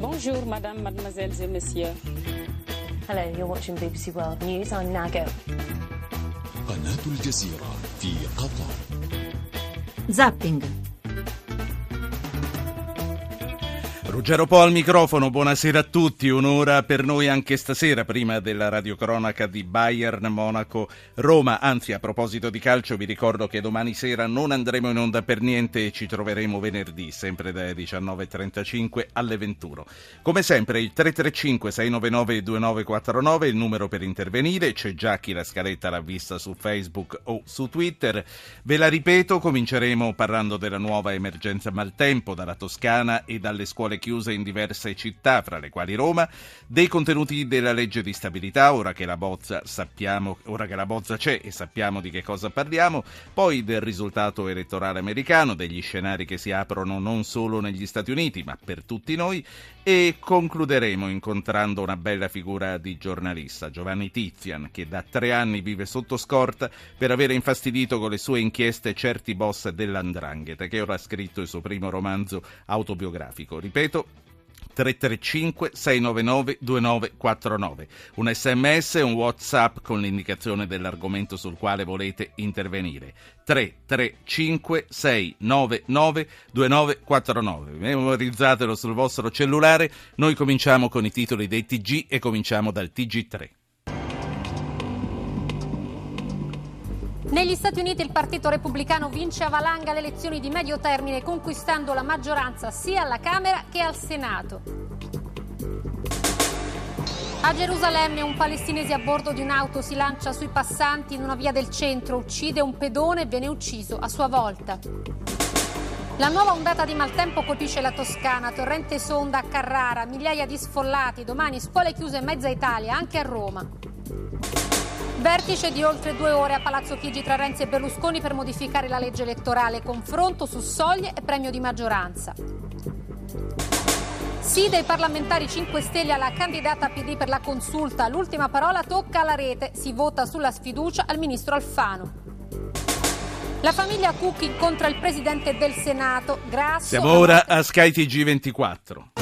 Bonjour, madame, mademoiselles et messieurs. Hello, you're watching BBC World News. I'm Nago. قناة الجزيرة في قطر Zapping. Ruggero Po al microfono, buonasera a tutti, un'ora per noi anche stasera prima della radiocronaca di Bayern Monaco Roma, anzi a proposito di calcio vi ricordo che domani sera non andremo in onda per niente e ci troveremo venerdì sempre dalle 19.35 alle 21. Come sempre il 335 699 2949 è il numero per intervenire, c'è già chi la scaletta l'ha vista su Facebook o su Twitter, ve la ripeto, cominceremo parlando della nuova emergenza maltempo dalla Toscana e dalle scuole chiuse in diverse città, fra le quali Roma, dei contenuti della legge di stabilità, ora che la bozza sappiamo, ora che la bozza c'è e sappiamo di che cosa parliamo, poi del risultato elettorale americano, degli scenari che si aprono non solo negli Stati Uniti, ma per tutti noi, e concluderemo incontrando una bella figura di giornalista, Giovanni Tizian, che da tre anni vive sotto scorta per aver infastidito con le sue inchieste certi boss dell'Andrangheta, che ora ha scritto il suo primo romanzo autobiografico. Ripeto, 335 699 2949. Un sms e un whatsapp con l'indicazione dell'argomento sul quale volete intervenire. 335 699 2949. Memorizzatelo sul vostro cellulare. Noi cominciamo con i titoli dei TG e cominciamo dal TG3. Negli Stati Uniti il Partito Repubblicano vince a valanga le elezioni di medio termine conquistando la maggioranza sia alla Camera che al Senato. A Gerusalemme un palestinese a bordo di un'auto si lancia sui passanti in una via del centro, uccide un pedone e viene ucciso a sua volta. La nuova ondata di maltempo colpisce la Toscana, torrente sonda a Carrara, migliaia di sfollati, domani scuole chiuse in mezza Italia, anche a Roma. Vertice di oltre due ore a Palazzo Chigi tra Renzi e Berlusconi per modificare la legge elettorale, confronto su soglie e premio di maggioranza. Sì dei parlamentari 5 Stelle alla candidata PD per la consulta, l'ultima parola tocca alla rete, si vota sulla sfiducia al ministro Alfano. La famiglia Cook incontra il presidente del Senato, Grasso. Siamo ora a Sky TG24.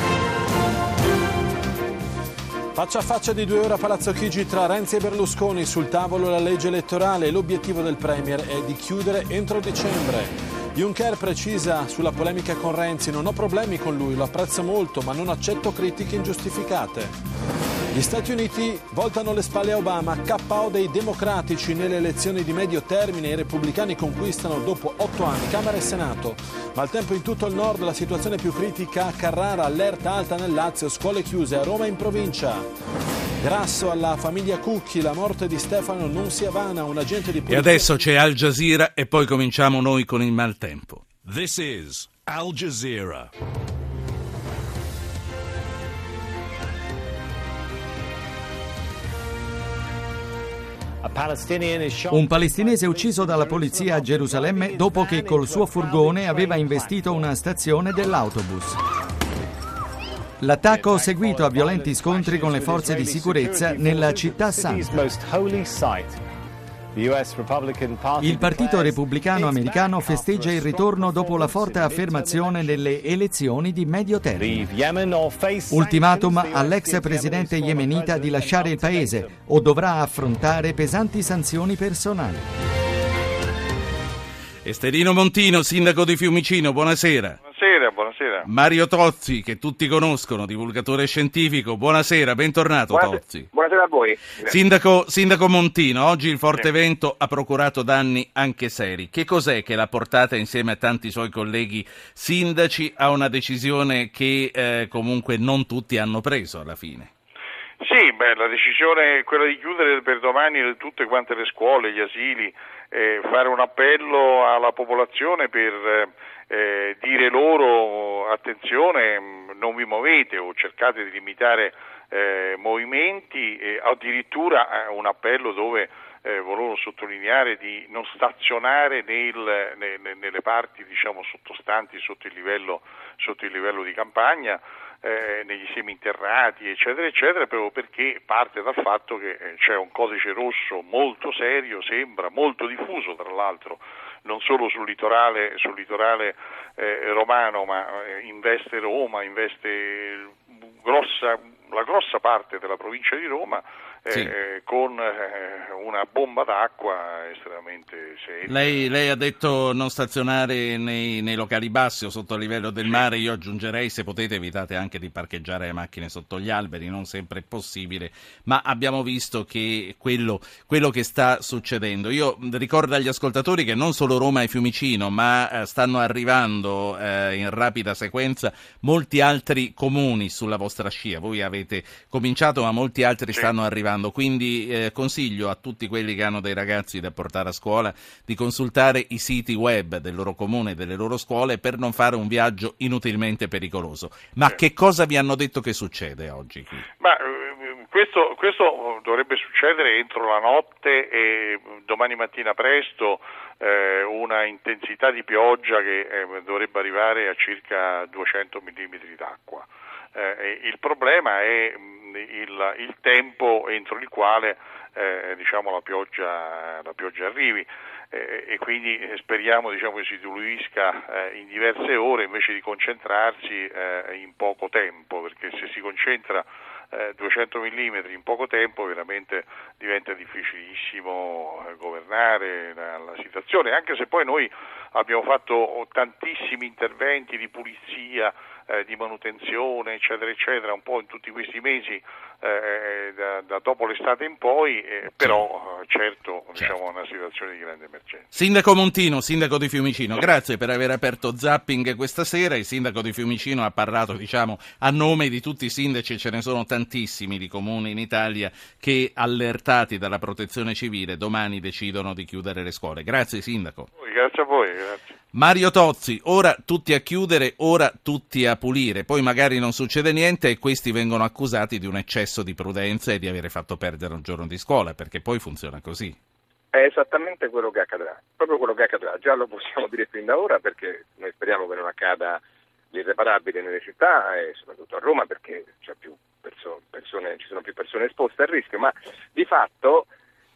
Faccia a faccia di due ore a Palazzo Chigi tra Renzi e Berlusconi sul tavolo la legge elettorale. L'obiettivo del Premier è di chiudere entro dicembre. Juncker precisa sulla polemica con Renzi: Non ho problemi con lui, lo apprezzo molto, ma non accetto critiche ingiustificate. Gli Stati Uniti voltano le spalle a Obama, KO dei democratici nelle elezioni di medio termine, i repubblicani conquistano dopo otto anni Camera e Senato. Maltempo in tutto il nord, la situazione più critica Carrara, allerta alta nel Lazio, scuole chiuse a Roma e in provincia. Grasso alla famiglia Cucchi, la morte di Stefano non sia vana, un agente di E polizia... adesso c'è Al Jazeera e poi cominciamo noi con il maltempo. This is Al Jazeera. Un palestinese ucciso dalla polizia a Gerusalemme dopo che col suo furgone aveva investito una stazione dell'autobus. L'attacco seguito a violenti scontri con le forze di sicurezza nella città santa. Il Partito Repubblicano Americano festeggia il ritorno dopo la forte affermazione nelle elezioni di medio termine. Ultimatum all'ex presidente yemenita di lasciare il paese o dovrà affrontare pesanti sanzioni personali. Esterino Montino, sindaco di Fiumicino, buonasera. Buonasera. Mario Tozzi, che tutti conoscono, divulgatore scientifico, buonasera, bentornato Buonasera, Tozzi. buonasera a voi. Sindaco, sindaco Montino, oggi il forte vento ha procurato danni anche seri. Che cos'è che l'ha portata insieme a tanti suoi colleghi sindaci a una decisione che eh, comunque non tutti hanno preso alla fine? Sì, beh, la decisione è quella di chiudere per domani tutte quante le scuole, gli asili, eh, fare un appello alla popolazione per eh, dire loro attenzione, mh, non vi muovete o cercate di limitare eh, movimenti, e addirittura eh, un appello dove eh, volevo sottolineare di non stazionare nel- ne- ne- nelle parti diciamo, sottostanti sotto il livello, sotto il livello di campagna, eh, negli seminterrati, eccetera, eccetera, proprio perché parte dal fatto che eh, c'è un codice rosso molto serio, sembra molto diffuso tra l'altro, non solo sul litorale, sul litorale eh, romano, ma eh, investe Roma, investe grossa, la grossa parte della provincia di Roma sì. eh, con eh, una bomba d'acqua estremamente seria. Lei, lei, ha detto non stazionare nei, nei, locali bassi o sotto il livello del sì. mare, io aggiungerei se potete evitate anche di parcheggiare le macchine sotto gli alberi, non sempre è possibile, ma abbiamo visto che quello, quello che sta succedendo. Io ricordo agli ascoltatori che non solo Roma e Fiumicino, ma eh, stanno arrivando eh, in rapida sequenza molti altri comuni sulla vostra scia. Voi avete cominciato, ma molti altri sì. stanno arrivando ascoltando, quindi eh, consiglio a tutti quelli che hanno dei ragazzi da portare a scuola di consultare i siti web del loro comune e delle loro scuole per non fare un viaggio inutilmente pericoloso. Ma sì. che cosa vi hanno detto che succede oggi? Ma, eh, questo, questo, dovrebbe succedere entro la notte e domani mattina presto eh, una intensità di pioggia che eh, dovrebbe arrivare a circa 200 mm d'acqua. Eh, il problema è il, il tempo entro il quale eh, diciamo, la, pioggia, la, pioggia, arrivi. Eh, e quindi speriamo diciamo, che si diluisca eh, in diverse ore invece di concentrarsi eh, in poco tempo perché se si concentra 200 eh, mm in poco tempo veramente diventa difficilissimo eh, governare la, la, situazione, anche se poi noi abbiamo fatto tantissimi interventi di pulizia eh, di manutenzione, eccetera, eccetera, un po' in tutti questi mesi eh, da, da, dopo l'estate in poi, eh, però eh, certo, certo. Diciamo, una situazione di grande emergenza. Sindaco Montino, sindaco di Fiumicino, grazie per aver aperto Zapping questa sera. Il sindaco di Fiumicino ha parlato diciamo, a nome di tutti i sindaci, ce ne sono tantissimi di comuni in Italia che allertati dalla protezione civile domani decidono di chiudere le scuole. Grazie sindaco. Grazie a voi. Grazie. Mario Tozzi, ora tutti a chiudere, ora tutti a pulire, poi magari non succede niente e questi vengono accusati di un eccesso di prudenza e di avere fatto perdere un giorno di scuola, perché poi funziona così. È esattamente quello che accadrà, proprio quello che accadrà, già lo possiamo dire fin da ora perché noi speriamo che non accada l'irreparabile nelle città e soprattutto a Roma perché perso- persone, ci sono più persone esposte al rischio, ma di fatto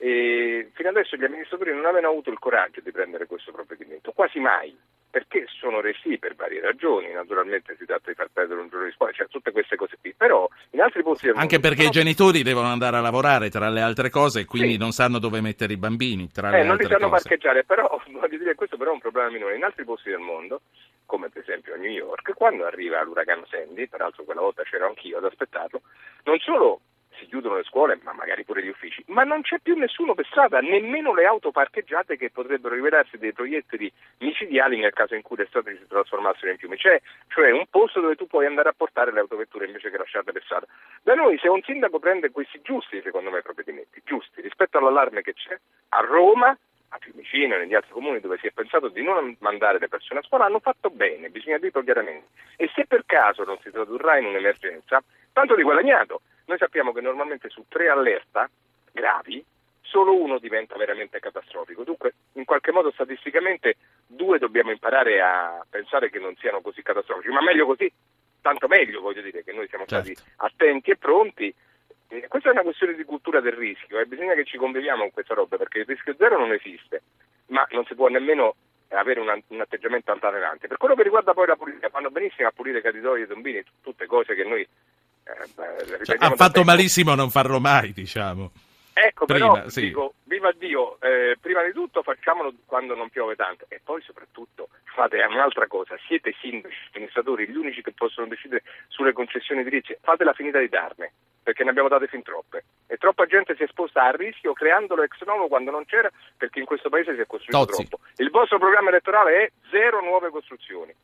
e fino adesso gli amministratori non avevano avuto il coraggio di prendere questo provvedimento, quasi mai, perché sono resi per varie ragioni, naturalmente si tratta di far perdere un giorno di scuola, cioè tutte queste cose qui, però in altri posti Anche perché no? i genitori devono andare a lavorare tra le altre cose e quindi sì. non sanno dove mettere i bambini, tra eh, le non li sanno cose. parcheggiare, però voglio dire questo però è un problema minore, in altri posti del mondo come per esempio a New York, quando arriva l'uragano Sandy, peraltro quella volta c'ero anch'io ad aspettarlo, non solo chiudono le scuole, ma magari pure gli uffici, ma non c'è più nessuno per strada, nemmeno le auto parcheggiate che potrebbero rivelarsi dei proiettili micidiali nel caso in cui le strade si trasformassero in fiumi. C'è cioè un posto dove tu puoi andare a portare le autovetture invece che lasciarle per strada. Da noi se un sindaco prende questi giusti, secondo me, provvedimenti, giusti, rispetto all'allarme che c'è, a Roma a Fiumicino e negli altri comuni dove si è pensato di non mandare le persone a scuola hanno fatto bene, bisogna dirlo chiaramente. E se per caso non si tradurrà in un'emergenza, tanto di guadagnato. Noi sappiamo che normalmente su tre allerta gravi solo uno diventa veramente catastrofico. Dunque, in qualche modo statisticamente due dobbiamo imparare a pensare che non siano così catastrofici, ma meglio così, tanto meglio, voglio dire, che noi siamo certo. stati attenti e pronti. E questa è una questione di cultura del rischio e eh. bisogna che ci conviviamo con questa roba perché il rischio zero non esiste, ma non si può nemmeno avere un, un atteggiamento altalenante. Per quello che riguarda poi la pulizia, fanno benissimo a pulire caditoie e tombini, tutte cose che noi eh, cioè, ha fatto malissimo a non farlo mai, diciamo. Ecco, prima, però sì. dico, viva Dio, eh, prima di tutto facciamolo quando non piove tanto e poi soprattutto fate un'altra cosa, siete sindaci, amministratori, gli unici che possono decidere sulle concessioni edilizie, fatela finita di darne, perché ne abbiamo date fin troppe. E troppa gente si è esposta al rischio creandolo ex novo quando non c'era, perché in questo paese si è costruito Tozzi. troppo. Il vostro programma elettorale è zero nuove costruzioni.